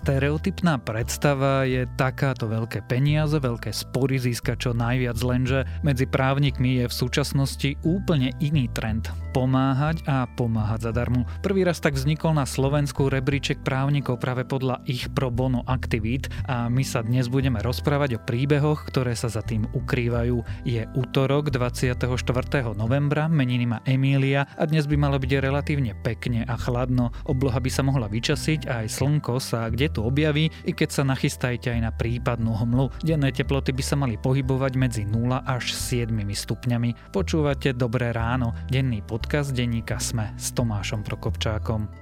stereotypná predstava je takáto veľké peniaze, veľké spory získať čo najviac, lenže medzi právnikmi je v súčasnosti úplne iný trend. Pomáhať a pomáhať zadarmo. Prvý raz tak vznikol na Slovensku rebríček právnikov práve podľa ich pro bono aktivít a my sa dnes budeme rozprávať o príbehoch, ktoré sa za tým ukrývajú. Je útorok 24. novembra, meniny má Emília a dnes by malo byť relatívne pekne a chladno. Obloha by sa mohla vyčasiť a aj slnko sa kde tu objaví, i keď sa nachystajte aj na prípadnú hmlu. Denné teploty by sa mali pohybovať medzi 0 až 7 stupňami. Počúvate Dobré ráno, denný podcast denníka Sme s Tomášom Prokopčákom.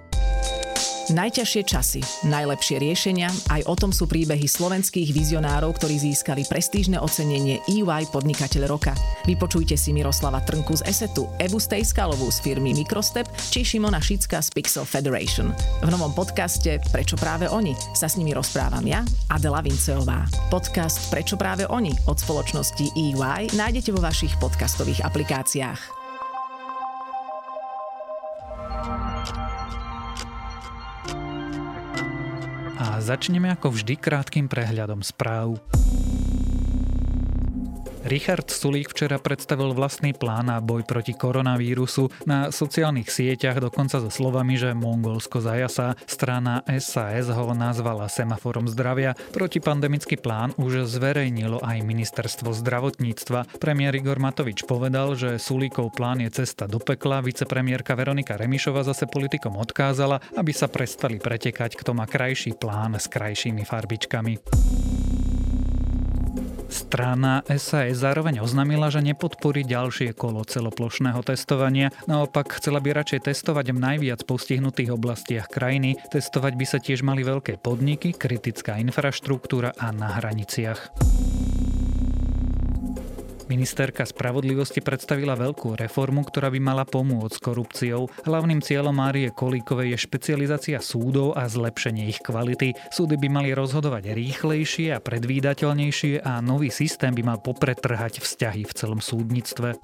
Najťažšie časy, najlepšie riešenia, aj o tom sú príbehy slovenských vizionárov, ktorí získali prestížne ocenenie EY Podnikateľ roka. Vypočujte si Miroslava Trnku z Esetu, Evu Stejskalovú z firmy Microstep či Šimona Šicka z Pixel Federation. V novom podcaste Prečo práve oni sa s nimi rozprávam ja, Adela Vinceová. Podcast Prečo práve oni od spoločnosti EY nájdete vo vašich podcastových aplikáciách. Začneme ako vždy krátkým prehľadom správ. Richard Sulík včera predstavil vlastný plán na boj proti koronavírusu na sociálnych sieťach dokonca so slovami, že Mongolsko zajasa. Strana SAS ho nazvala semaforom zdravia. Protipandemický plán už zverejnilo aj ministerstvo zdravotníctva. Premiér Igor Matovič povedal, že Sulíkov plán je cesta do pekla. Vicepremiérka Veronika Remišova zase politikom odkázala, aby sa prestali pretekať, kto má krajší plán s krajšími farbičkami. Strana SAS zároveň oznámila, že nepodporí ďalšie kolo celoplošného testovania. Naopak chcela by radšej testovať v najviac postihnutých oblastiach krajiny. Testovať by sa tiež mali veľké podniky, kritická infraštruktúra a na hraniciach. Ministerka spravodlivosti predstavila veľkú reformu, ktorá by mala pomôcť s korupciou. Hlavným cieľom Márie Kolíkovej je špecializácia súdov a zlepšenie ich kvality. Súdy by mali rozhodovať rýchlejšie a predvídateľnejšie a nový systém by mal popretrhať vzťahy v celom súdnictve.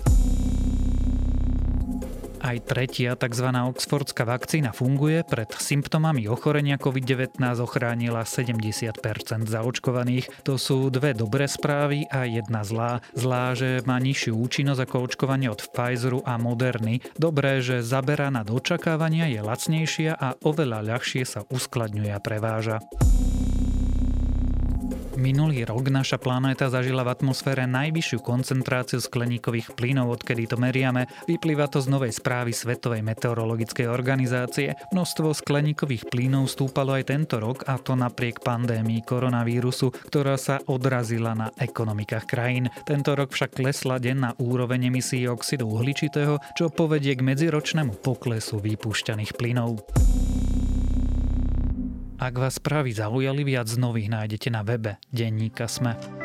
Aj tretia tzv. oxfordská vakcína funguje. Pred symptomami ochorenia COVID-19 ochránila 70% zaočkovaných. To sú dve dobré správy a jedna zlá. Zlá, že má nižšiu účinnosť ako očkovanie od Pfizeru a Moderny. Dobré, že zabera nad očakávania, je lacnejšia a oveľa ľahšie sa uskladňuje a preváža. Minulý rok naša planéta zažila v atmosfére najvyššiu koncentráciu skleníkových plynov, odkedy to meriame. Vyplýva to z novej správy Svetovej meteorologickej organizácie. Množstvo skleníkových plynov stúpalo aj tento rok a to napriek pandémii koronavírusu, ktorá sa odrazila na ekonomikách krajín. Tento rok však klesla denná úroveň emisí oxidu uhličitého, čo povedie k medziročnému poklesu vypúšťaných plynov. Ak vás správy zaujali, viac nových nájdete na webe Denníka Sme.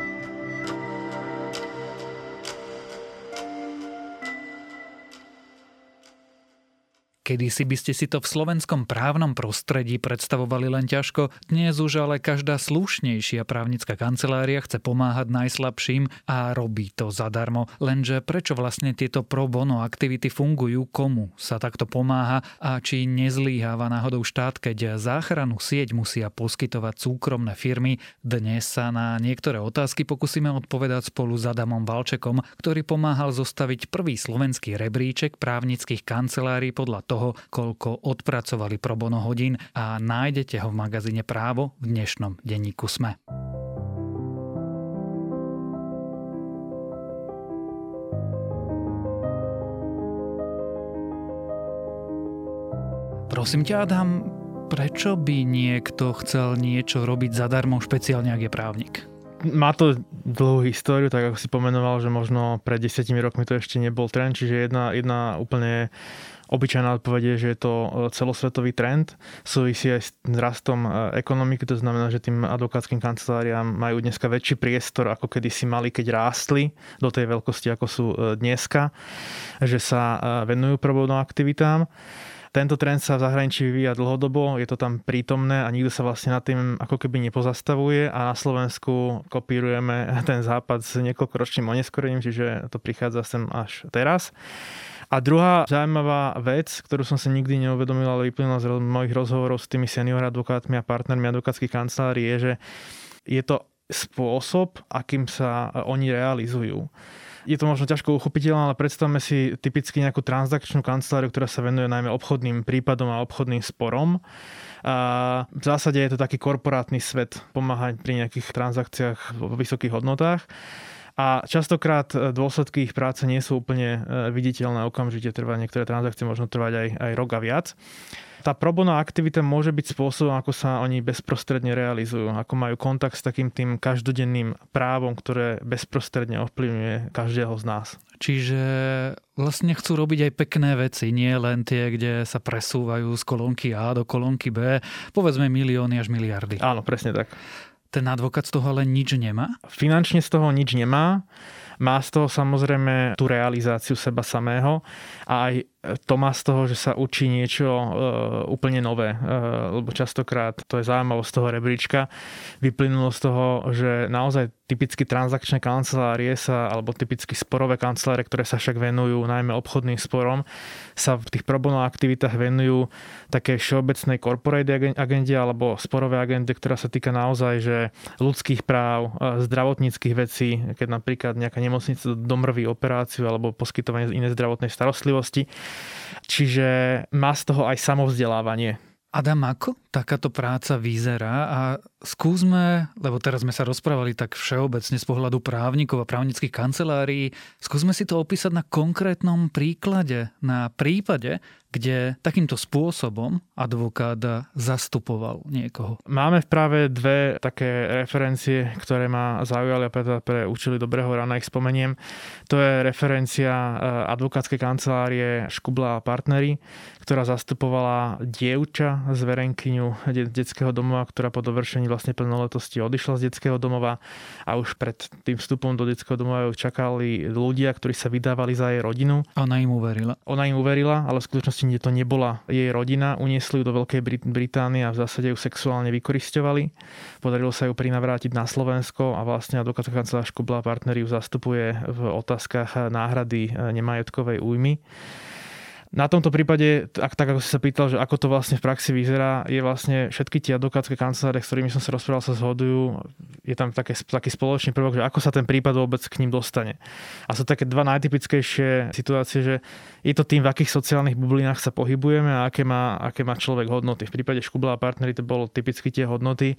Kedysi by ste si to v slovenskom právnom prostredí predstavovali len ťažko, dnes už ale každá slušnejšia právnická kancelária chce pomáhať najslabším a robí to zadarmo. Lenže prečo vlastne tieto pro bono aktivity fungujú, komu sa takto pomáha a či nezlíháva náhodou štát, keď záchranu sieť musia poskytovať súkromné firmy. Dnes sa na niektoré otázky pokúsime odpovedať spolu s Adamom Valčekom, ktorý pomáhal zostaviť prvý slovenský rebríček právnických kancelárií podľa toho, toho, koľko odpracovali pro bono hodín a nájdete ho v magazíne Právo v dnešnom denníku SME. Prosím ťa, Adam, prečo by niekto chcel niečo robiť zadarmo, špeciálne ak je právnik? Má to dlhú históriu, tak ako si pomenoval, že možno pred desiatimi rokmi to ešte nebol trend, čiže jedna, jedna úplne Obyčajná odpoveď je, že je to e, celosvetový trend, súvisí aj s rastom e, ekonomiky, to znamená, že tým advokátskym kanceláriám majú dneska väčší priestor, ako kedy si mali, keď rástli do tej veľkosti, ako sú e, dneska, že sa venujú probodným aktivitám. Tento trend sa v zahraničí vyvíja dlhodobo, je to tam prítomné a nikto sa vlastne nad tým ako keby nepozastavuje a na Slovensku kopírujeme ten západ s niekoľkoročným oneskorením, čiže to prichádza sem až teraz. A druhá zaujímavá vec, ktorú som si nikdy neuvedomil, ale vyplynula z mojich rozhovorov s tými senior advokátmi a partnermi advokátskych kancelárií, je, že je to spôsob, akým sa oni realizujú. Je to možno ťažko uchopiteľné, ale predstavme si typicky nejakú transakčnú kanceláriu, ktorá sa venuje najmä obchodným prípadom a obchodným sporom. A v zásade je to taký korporátny svet pomáhať pri nejakých transakciách vo vysokých hodnotách. A častokrát e, dôsledky ich práce nie sú úplne e, viditeľné okamžite, trvá niektoré transakcie možno trvať aj, aj rok a viac. Tá probono aktivita môže byť spôsobom, ako sa oni bezprostredne realizujú, ako majú kontakt s takým tým každodenným právom, ktoré bezprostredne ovplyvňuje každého z nás. Čiže vlastne chcú robiť aj pekné veci, nie len tie, kde sa presúvajú z kolónky A do kolónky B, povedzme milióny až miliardy. Áno, presne tak. Ten advokát z toho ale nič nemá? Finančne z toho nič nemá. Má z toho samozrejme tú realizáciu seba samého a aj to má z toho, že sa učí niečo uh, úplne nové, uh, lebo častokrát, to je zaujímavosť z toho rebríčka, vyplynulo z toho, že naozaj typicky transakčné kancelárie sa, alebo typicky sporové kancelárie, ktoré sa však venujú najmä obchodným sporom, sa v tých probono aktivitách venujú také všeobecnej corporate agende alebo sporové agende, ktorá sa týka naozaj že ľudských práv, zdravotníckých vecí, keď napríklad nejaká nemocnica domrví operáciu alebo poskytovanie inej zdravotnej starostlivosti. Čiže má z toho aj samovzdelávanie. Adam, ako takáto práca vyzerá a skúsme, lebo teraz sme sa rozprávali tak všeobecne z pohľadu právnikov a právnických kancelárií, skúsme si to opísať na konkrétnom príklade, na prípade, kde takýmto spôsobom advokát zastupoval niekoho. Máme v práve dve také referencie, ktoré ma zaujali a pre, pre účely dobrého rána ich spomeniem. To je referencia eh, advokátskej kancelárie Škubla a partnery, ktorá zastupovala dievča z verenkyňu detského domova, ktorá po dovršení vlastne plnoletosti odišla z detského domova a už pred tým vstupom do detského domova ju čakali ľudia, ktorí sa vydávali za jej rodinu. A ona im uverila. Ona im uverila, ale v skutočnosti to nebola jej rodina. Uniesli ju do Veľkej Británie a v zásade ju sexuálne vykoristovali. Podarilo sa ju prinavrátiť na Slovensko a vlastne advokátska kancelár Škubla partner ju zastupuje v otázkach náhrady nemajetkovej újmy. Na tomto prípade, ak, tak ako si sa pýtal, že ako to vlastne v praxi vyzerá, je vlastne všetky tie advokátske kancelárie, s ktorými som sa rozprával, sa zhodujú, je tam také, taký spoločný prvok, že ako sa ten prípad vôbec k ním dostane. A sú také dva najtypickejšie situácie, že je to tým, v akých sociálnych bublinách sa pohybujeme a aké má, aké má človek hodnoty. V prípade Škubla a partnery to bolo typicky tie hodnoty.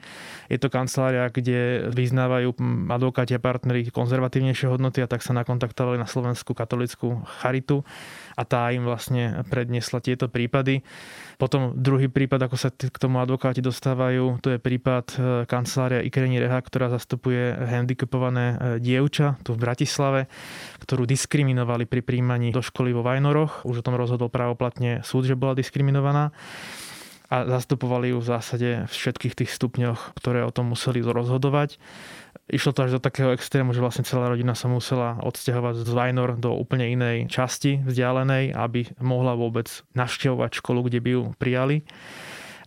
Je to kancelária, kde vyznávajú advokáti a partnery konzervatívnejšie hodnoty a tak sa nakontaktovali na Slovenskú katolickú charitu a tá im vlastne predniesla tieto prípady. Potom druhý prípad, ako sa k tomu advokáti dostávajú, to je prípad e, kancelária Ikreni Reha, ktorá zastupuje handicapované e, dievča tu v Bratislave, ktorú diskriminovali pri príjmaní do školy vo Vajnoroch. Už o tom rozhodol právoplatne súd, že bola diskriminovaná a zastupovali ju v zásade v všetkých tých stupňoch, ktoré o tom museli rozhodovať. Išlo to až do takého extrému, že vlastne celá rodina sa musela odsťahovať z Vajnor do úplne inej časti vzdialenej, aby mohla vôbec navštevovať školu, kde by ju prijali.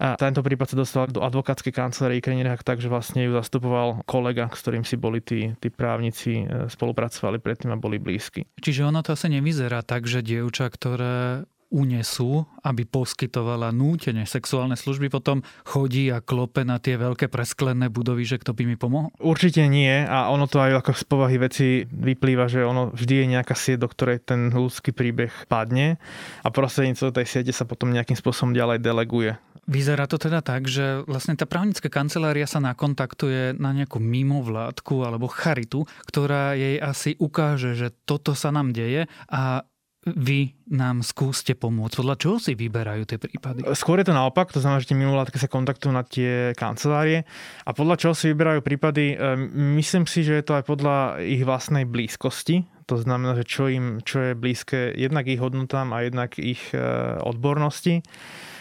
A tento prípad sa dostal do advokátskej kancelárie Kreninách tak, že vlastne ju zastupoval kolega, s ktorým si boli tí, tí právnici, e, spolupracovali predtým a boli blízki. Čiže ono to asi nevyzerá tak, že dievča, ktoré unesú, aby poskytovala nútene sexuálne služby, potom chodí a klope na tie veľké presklené budovy, že kto by mi pomohol? Určite nie a ono to aj ako z povahy veci vyplýva, že ono vždy je nejaká sieť, do ktorej ten ľudský príbeh padne a prostredníctvom tej siete sa potom nejakým spôsobom ďalej deleguje. Vyzerá to teda tak, že vlastne tá právnická kancelária sa nakontaktuje na nejakú mimovládku alebo charitu, ktorá jej asi ukáže, že toto sa nám deje a vy nám skúste pomôcť? Podľa čoho si vyberajú tie prípady? Skôr je to naopak, to znamená, že tie mimovládky sa kontaktujú na tie kancelárie a podľa čoho si vyberajú prípady, e, myslím si, že je to aj podľa ich vlastnej blízkosti, to znamená, že čo, im, čo je blízke jednak ich hodnotám a jednak ich e, odbornosti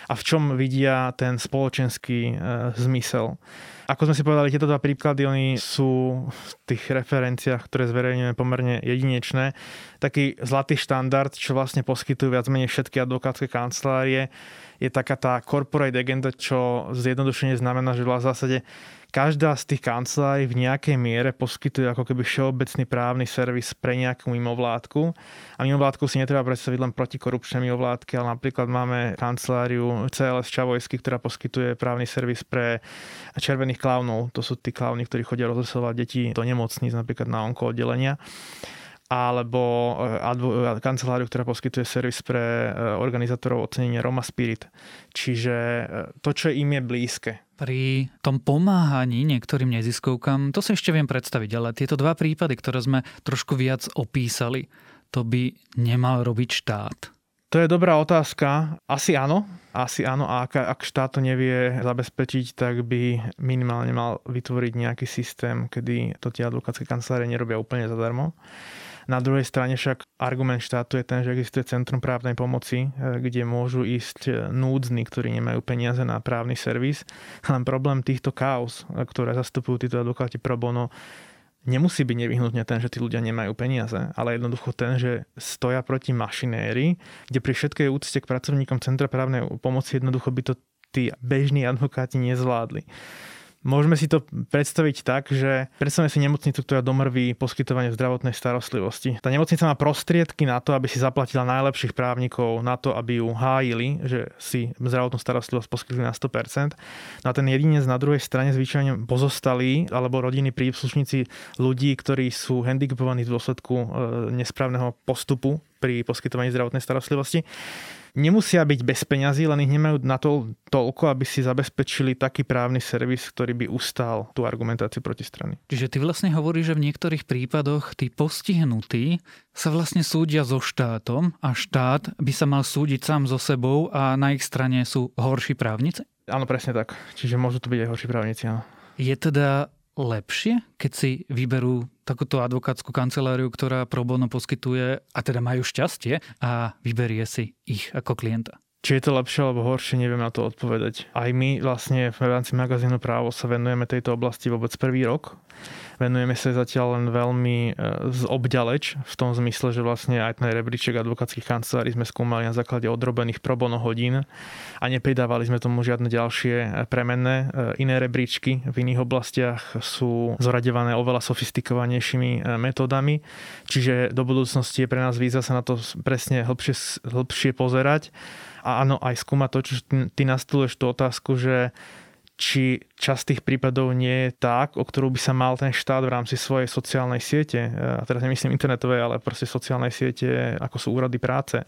a v čom vidia ten spoločenský e, zmysel. ako sme si povedali, tieto dva príklady, oni sú v tých referenciách, ktoré zverejňujeme pomerne jedinečné. Taký zlatý štandard, čo vlastne poskytujú viac menej všetky advokátske kancelárie, je taká tá corporate agenda, čo zjednodušene znamená, že v zásade každá z tých kancelárií v nejakej miere poskytuje ako keby všeobecný právny servis pre nejakú mimovládku. A mimovládku si netreba predstaviť len protikorupčné mimovládky, ale napríklad máme kanceláriu CLS Čavojsky, ktorá poskytuje právny servis pre červených klaunov. To sú tí klauny, ktorí chodia rozhlasovať deti do nemocníc, napríklad na onko oddelenia alebo eh, kanceláriu, ktorá poskytuje servis pre eh, organizátorov ocenenia Roma Spirit. Čiže eh, to, čo im je blízke. Pri tom pomáhaní niektorým neziskovkám, to si ešte viem predstaviť, ale tieto dva prípady, ktoré sme trošku viac opísali, to by nemal robiť štát. To je dobrá otázka. Asi áno. Asi áno. A ak, ak štát to nevie zabezpečiť, tak by minimálne mal vytvoriť nejaký systém, kedy to tie advokátske kancelárie nerobia úplne zadarmo. Na druhej strane však argument štátu je ten, že existuje Centrum právnej pomoci, e, kde môžu ísť e, núdzni, ktorí nemajú peniaze na právny servis. Len problém týchto kaos, e, ktoré zastupujú títo advokáti pro bono, nemusí byť nevyhnutne ten, že tí ľudia nemajú peniaze, ale jednoducho ten, že stoja proti mašinérii, kde pri všetkej úcte k pracovníkom Centra právnej pomoci jednoducho by to tí bežní advokáti nezvládli. Môžeme si to predstaviť tak, že predstavme si nemocnicu, ktorá domrví poskytovanie zdravotnej starostlivosti. Tá nemocnica má prostriedky na to, aby si zaplatila najlepších právnikov na to, aby ju hájili, že si zdravotnú starostlivosť poskytli na 100%. No a ten jedinec na druhej strane zvyčajne pozostalí alebo rodiny príslušníci ľudí, ktorí sú handicapovaní v dôsledku e, nesprávneho postupu pri poskytovaní zdravotnej starostlivosti nemusia byť bez peňazí, len ich nemajú na to toľko, aby si zabezpečili taký právny servis, ktorý by ustal tú argumentáciu proti strany. Čiže ty vlastne hovoríš, že v niektorých prípadoch tí postihnutí sa vlastne súdia so štátom a štát by sa mal súdiť sám so sebou a na ich strane sú horší právnici? Áno, presne tak. Čiže môžu to byť aj horší právnici, áno. Je teda lepšie, keď si vyberú takúto advokátsku kanceláriu, ktorá pro bono poskytuje a teda majú šťastie a vyberie si ich ako klienta? Či je to lepšie alebo horšie, neviem na to odpovedať. Aj my vlastne v rámci magazínu Právo sa venujeme tejto oblasti vôbec prvý rok. Venujeme sa zatiaľ len veľmi e, z obďaleč, v tom zmysle, že vlastne aj ten rebríček advokátskych kancelárií sme skúmali na základe odrobených pro bono hodín a nepridávali sme tomu žiadne ďalšie e, premenné. E, iné rebríčky v iných oblastiach sú zoradevané oveľa sofistikovanejšími metódami, čiže do budúcnosti je pre nás výzva sa na to presne hĺbšie, hĺbšie pozerať a áno, aj skúmať to, čo ty nastoluješ tú otázku, že či časť tých prípadov nie je tak, o ktorú by sa mal ten štát v rámci svojej sociálnej siete, a teraz nemyslím internetovej, ale proste sociálnej siete, ako sú úrady práce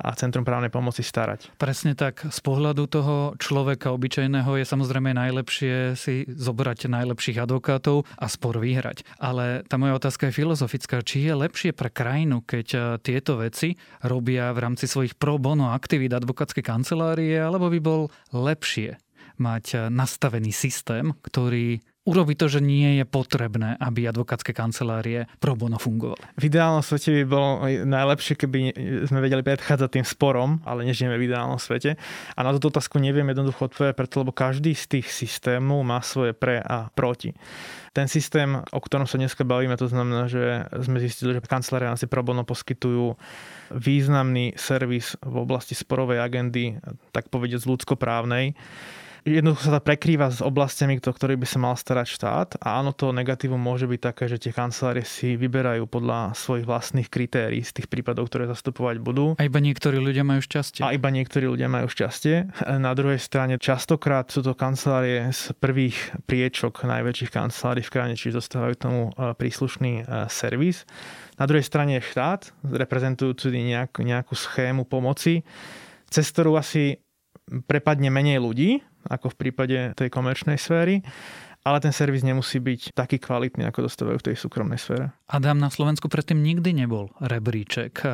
a Centrum právnej pomoci starať. Presne tak. Z pohľadu toho človeka obyčajného je samozrejme najlepšie si zobrať najlepších advokátov a spor vyhrať. Ale tá moja otázka je filozofická. Či je lepšie pre krajinu, keď eh, tieto veci robia v rámci svojich pro bono aktivít advokátskej kancelárie, alebo by bol lepšie mať eh, nastavený systém, ktorý urobi to, že nie je potrebné, aby advokátske kancelárie pro bono fungovali. V ideálnom svete by bolo najlepšie, keby sme vedeli predchádzať tým sporom, ale nežijeme v ideálnom svete. A na túto otázku neviem jednoducho odpovedať, preto lebo každý z tých systémov má svoje pre a proti. Ten systém, o ktorom sa dneska bavíme, to znamená, že sme zistili, že kancelárie nás pro bono poskytujú významný servis v oblasti sporovej agendy, tak povedať z ľudskoprávnej jednoducho sa to prekrýva s oblastiami, to, ktorý by sa mal starať štát a áno, to negatívum môže byť také, že tie kancelárie si vyberajú podľa svojich vlastných kritérií z tých prípadov, ktoré zastupovať budú. A iba niektorí ľudia majú šťastie. A iba niektorí ľudia majú šťastie. Na druhej strane častokrát sú to kancelárie z prvých priečok najväčších kancelárií v krajine, čiže dostávajú tomu e, príslušný e, servis. Na druhej strane je štát, reprezentujúci nejakú, nejakú schému pomoci, cez ktorú asi prepadne menej ľudí, ako v prípade tej komerčnej sféry, ale ten servis nemusí byť taký kvalitný, ako dostávajú v tej súkromnej sfére. Adam, na Slovensku predtým nikdy nebol rebríček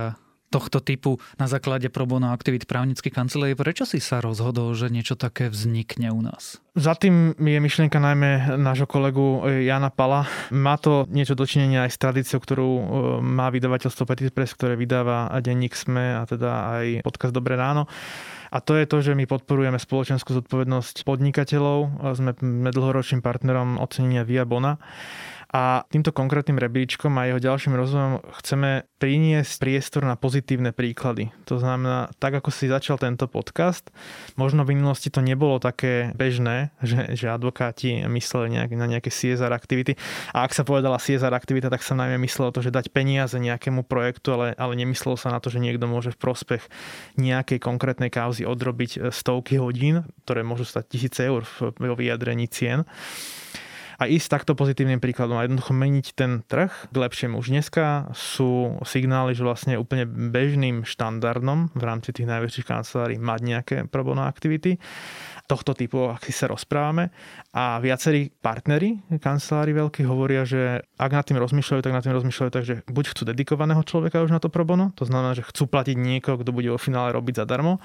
tohto typu na základe pro bono aktivít právnickej kancelárie. Prečo si sa rozhodol, že niečo také vznikne u nás? Za tým je myšlienka najmä nášho kolegu Jana Pala. Má to niečo dočinenia aj s tradíciou, ktorú e, má vydavateľstvo Petit Press, ktoré vydáva denník SME a teda aj podcast Dobré ráno A to je to, že my podporujeme spoločenskú zodpovednosť podnikateľov. Sme dlhoročným partnerom ocenenia Via Bona a týmto konkrétnym rebríčkom a jeho ďalším rozvojom chceme priniesť priestor na pozitívne príklady. To znamená, tak ako si začal tento podcast, možno v minulosti to nebolo také bežné, že, že advokáti mysleli nejak, na nejaké CSR aktivity. A ak sa povedala CSR aktivita, tak sa najmä myslelo to, že dať peniaze nejakému projektu, ale, ale nemyslelo sa na to, že niekto môže v prospech nejakej konkrétnej kauzy odrobiť stovky hodín, ktoré môžu stať tisíce eur vo vyjadrení cien a ísť takto pozitívnym príkladom a jednoducho meniť ten trh k lepšiemu. Už dneska sú signály, že vlastne úplne bežným štandardom v rámci tých najväčších kancelárií mať nejaké pro bono aktivity tohto typu, ak si sa rozprávame. A viacerí partnery kancelári veľkí hovoria, že ak nad tým rozmýšľajú, tak nad tým rozmýšľajú tak, že buď chcú dedikovaného človeka už na to pro bono, to znamená, že chcú platiť niekoho, kto bude vo finále robiť zadarmo,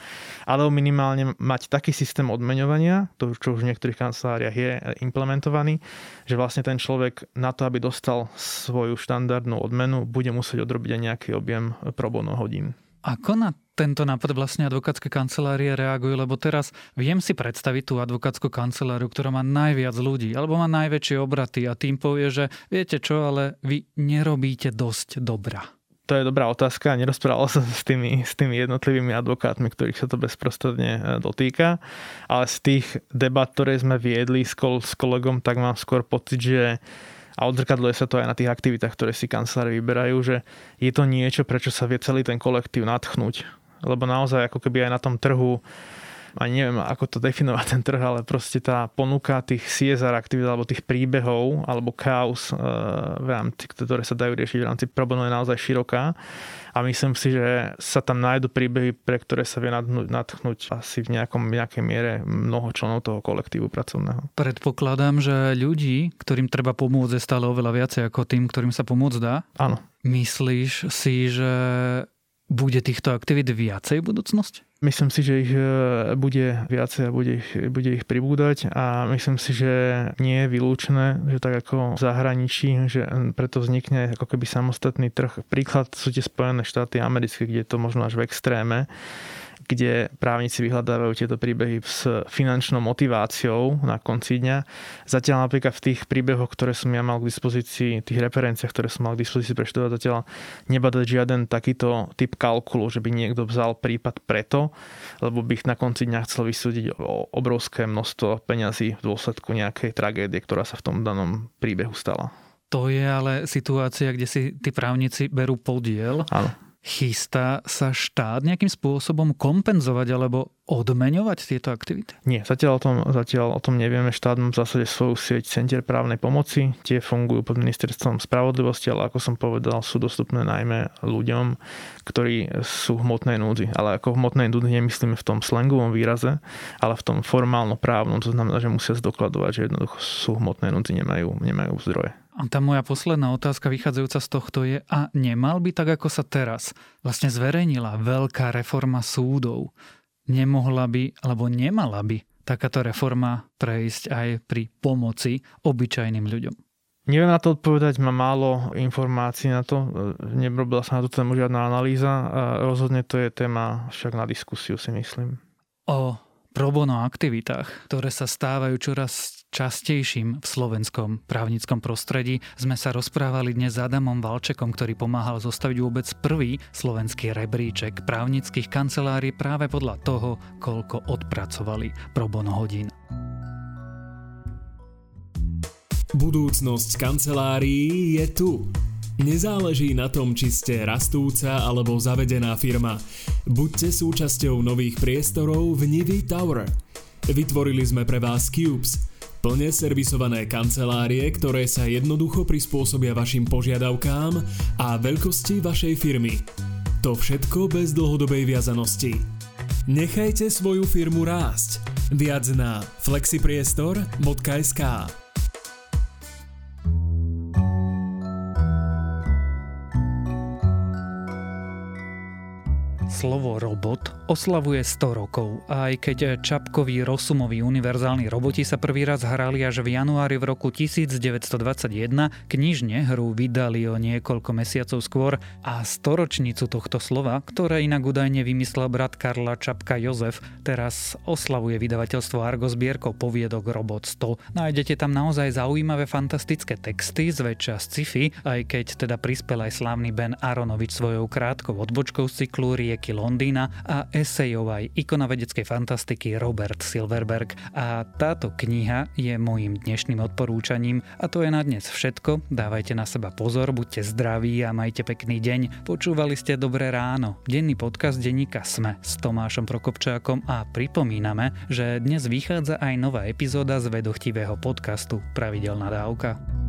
alebo minimálne mať taký systém odmeňovania, to čo už v niektorých kanceláriách je implementovaný, že vlastne ten človek na to, aby dostal svoju štandardnú odmenu, bude musieť odrobiť aj nejaký objem pro bono hodín. Ako na tento nápad vlastne advokátske kancelárie reagujú, lebo teraz viem si predstaviť tú advokátsku kanceláriu, ktorá má najviac ľudí, alebo má najväčšie obraty a tým povie, že viete čo, ale vy nerobíte dosť dobrá. To je dobrá otázka. Nerozprával som s tými, s tými jednotlivými advokátmi, ktorých sa to bezprostredne e, dotýka. Ale z tých debat, ktoré sme viedli s, kol, s kolegom, tak mám skôr pocit, že a odzrkadluje sa to aj na tých aktivitách, ktoré si kancelári vyberajú, že je to niečo, prečo sa vie celý ten kolektív natchnúť. Lebo naozaj ako keby aj na tom trhu ani neviem, ako to definovať ten trh, ale proste tá ponuka tých CSR aktivít alebo tých príbehov alebo kaos, e, v rámci, ktoré sa dajú riešiť v rámci problémov je naozaj široká a myslím si, že sa tam nájdu príbehy, pre ktoré sa vie nadchnúť asi v nejakom, nejakej miere mnoho členov toho kolektívu pracovného. Predpokladám, že ľudí, ktorým treba pomôcť, je stále oveľa viacej ako tým, ktorým sa pomôcť dá. Áno. Myslíš si, že bude týchto aktivít viacej v budúcnosti? Myslím si, že ich e, bude viacej a bude ich, bude ich pribúdať a myslím si, že nie je vylúčené, že tak ako v zahraničí, že preto vznikne ako keby samostatný trh. Príklad sú tie Spojené štáty americké, kde je to možno až v extréme kde právnici vyhľadávajú tieto príbehy s finančnou motiváciou na konci dňa. Zatiaľ napríklad v tých príbehoch, ktoré som ja mal k dispozícii, tých referenciách, ktoré som mal k dispozícii preštudovať, zatiaľ nebadať žiaden takýto typ kalkulu, že by niekto vzal prípad preto, lebo by ich na konci dňa chcel vysúdiť o obrovské množstvo peňazí v dôsledku nejakej tragédie, ktorá sa v tom danom príbehu stala. To je ale situácia, kde si tí právnici berú podiel. Áno Chystá sa štát nejakým spôsobom kompenzovať alebo odmeňovať tieto aktivity? Nie, zatiaľ o tom, zatiaľ o tom nevieme. Štát má v zásade svoju sieť centier právnej pomoci. Tie fungujú pod ministerstvom spravodlivosti, ale ako som povedal, sú dostupné najmä ľuďom, ktorí sú v hmotnej núdzi. Ale ako v hmotnej núdzi nemyslíme v tom slangovom výraze, ale v tom formálno-právnom. To znamená, že musia zdokladovať, že jednoducho sú v hmotnej núdzi, nemajú, nemajú zdroje. A tá moja posledná otázka vychádzajúca z tohto je, a nemal by tak, ako sa teraz vlastne zverejnila veľká reforma súdov, nemohla by, alebo nemala by takáto reforma prejsť aj pri pomoci obyčajným ľuďom? Neviem na to odpovedať, mám málo informácií na to, nerobila sa na to tému žiadna analýza, rozhodne to je téma však na diskusiu si myslím. O pro bono aktivitách, ktoré sa stávajú čoraz častejším v slovenskom právnickom prostredí, sme sa rozprávali dnes s Adamom Valčekom, ktorý pomáhal zostaviť vôbec prvý slovenský rebríček právnických kancelárií práve podľa toho, koľko odpracovali pro bono hodín. Budúcnosť kancelárií je tu. Nezáleží na tom, či ste rastúca alebo zavedená firma. Buďte súčasťou nových priestorov v Nivy Tower. Vytvorili sme pre vás Cubes, plne servisované kancelárie, ktoré sa jednoducho prispôsobia vašim požiadavkám a veľkosti vašej firmy. To všetko bez dlhodobej viazanosti. Nechajte svoju firmu rásť. Viac na flexipriestor.sk slovo robot oslavuje 100 rokov. Aj keď Čapkový Rosumový univerzálni roboti sa prvý raz hrali až v januári v roku 1921, knižne hru vydali o niekoľko mesiacov skôr a storočnicu tohto slova, ktoré inak údajne vymyslel brat Karla Čapka Jozef, teraz oslavuje vydavateľstvo Argo zbierkou poviedok Robot 100. Nájdete tam naozaj zaujímavé fantastické texty, zväčša sci-fi, aj keď teda prispel aj slávny Ben Aronovič svojou krátkou odbočkou z cyklu Rieky Londýna a esejov aj ikona vedeckej fantastiky Robert Silverberg. A táto kniha je môjim dnešným odporúčaním a to je na dnes všetko. Dávajte na seba pozor, buďte zdraví a majte pekný deň. Počúvali ste Dobré ráno, denný podcast denníka Sme s Tomášom Prokopčákom a pripomíname, že dnes vychádza aj nová epizóda z vedochtivého podcastu Pravidelná dávka.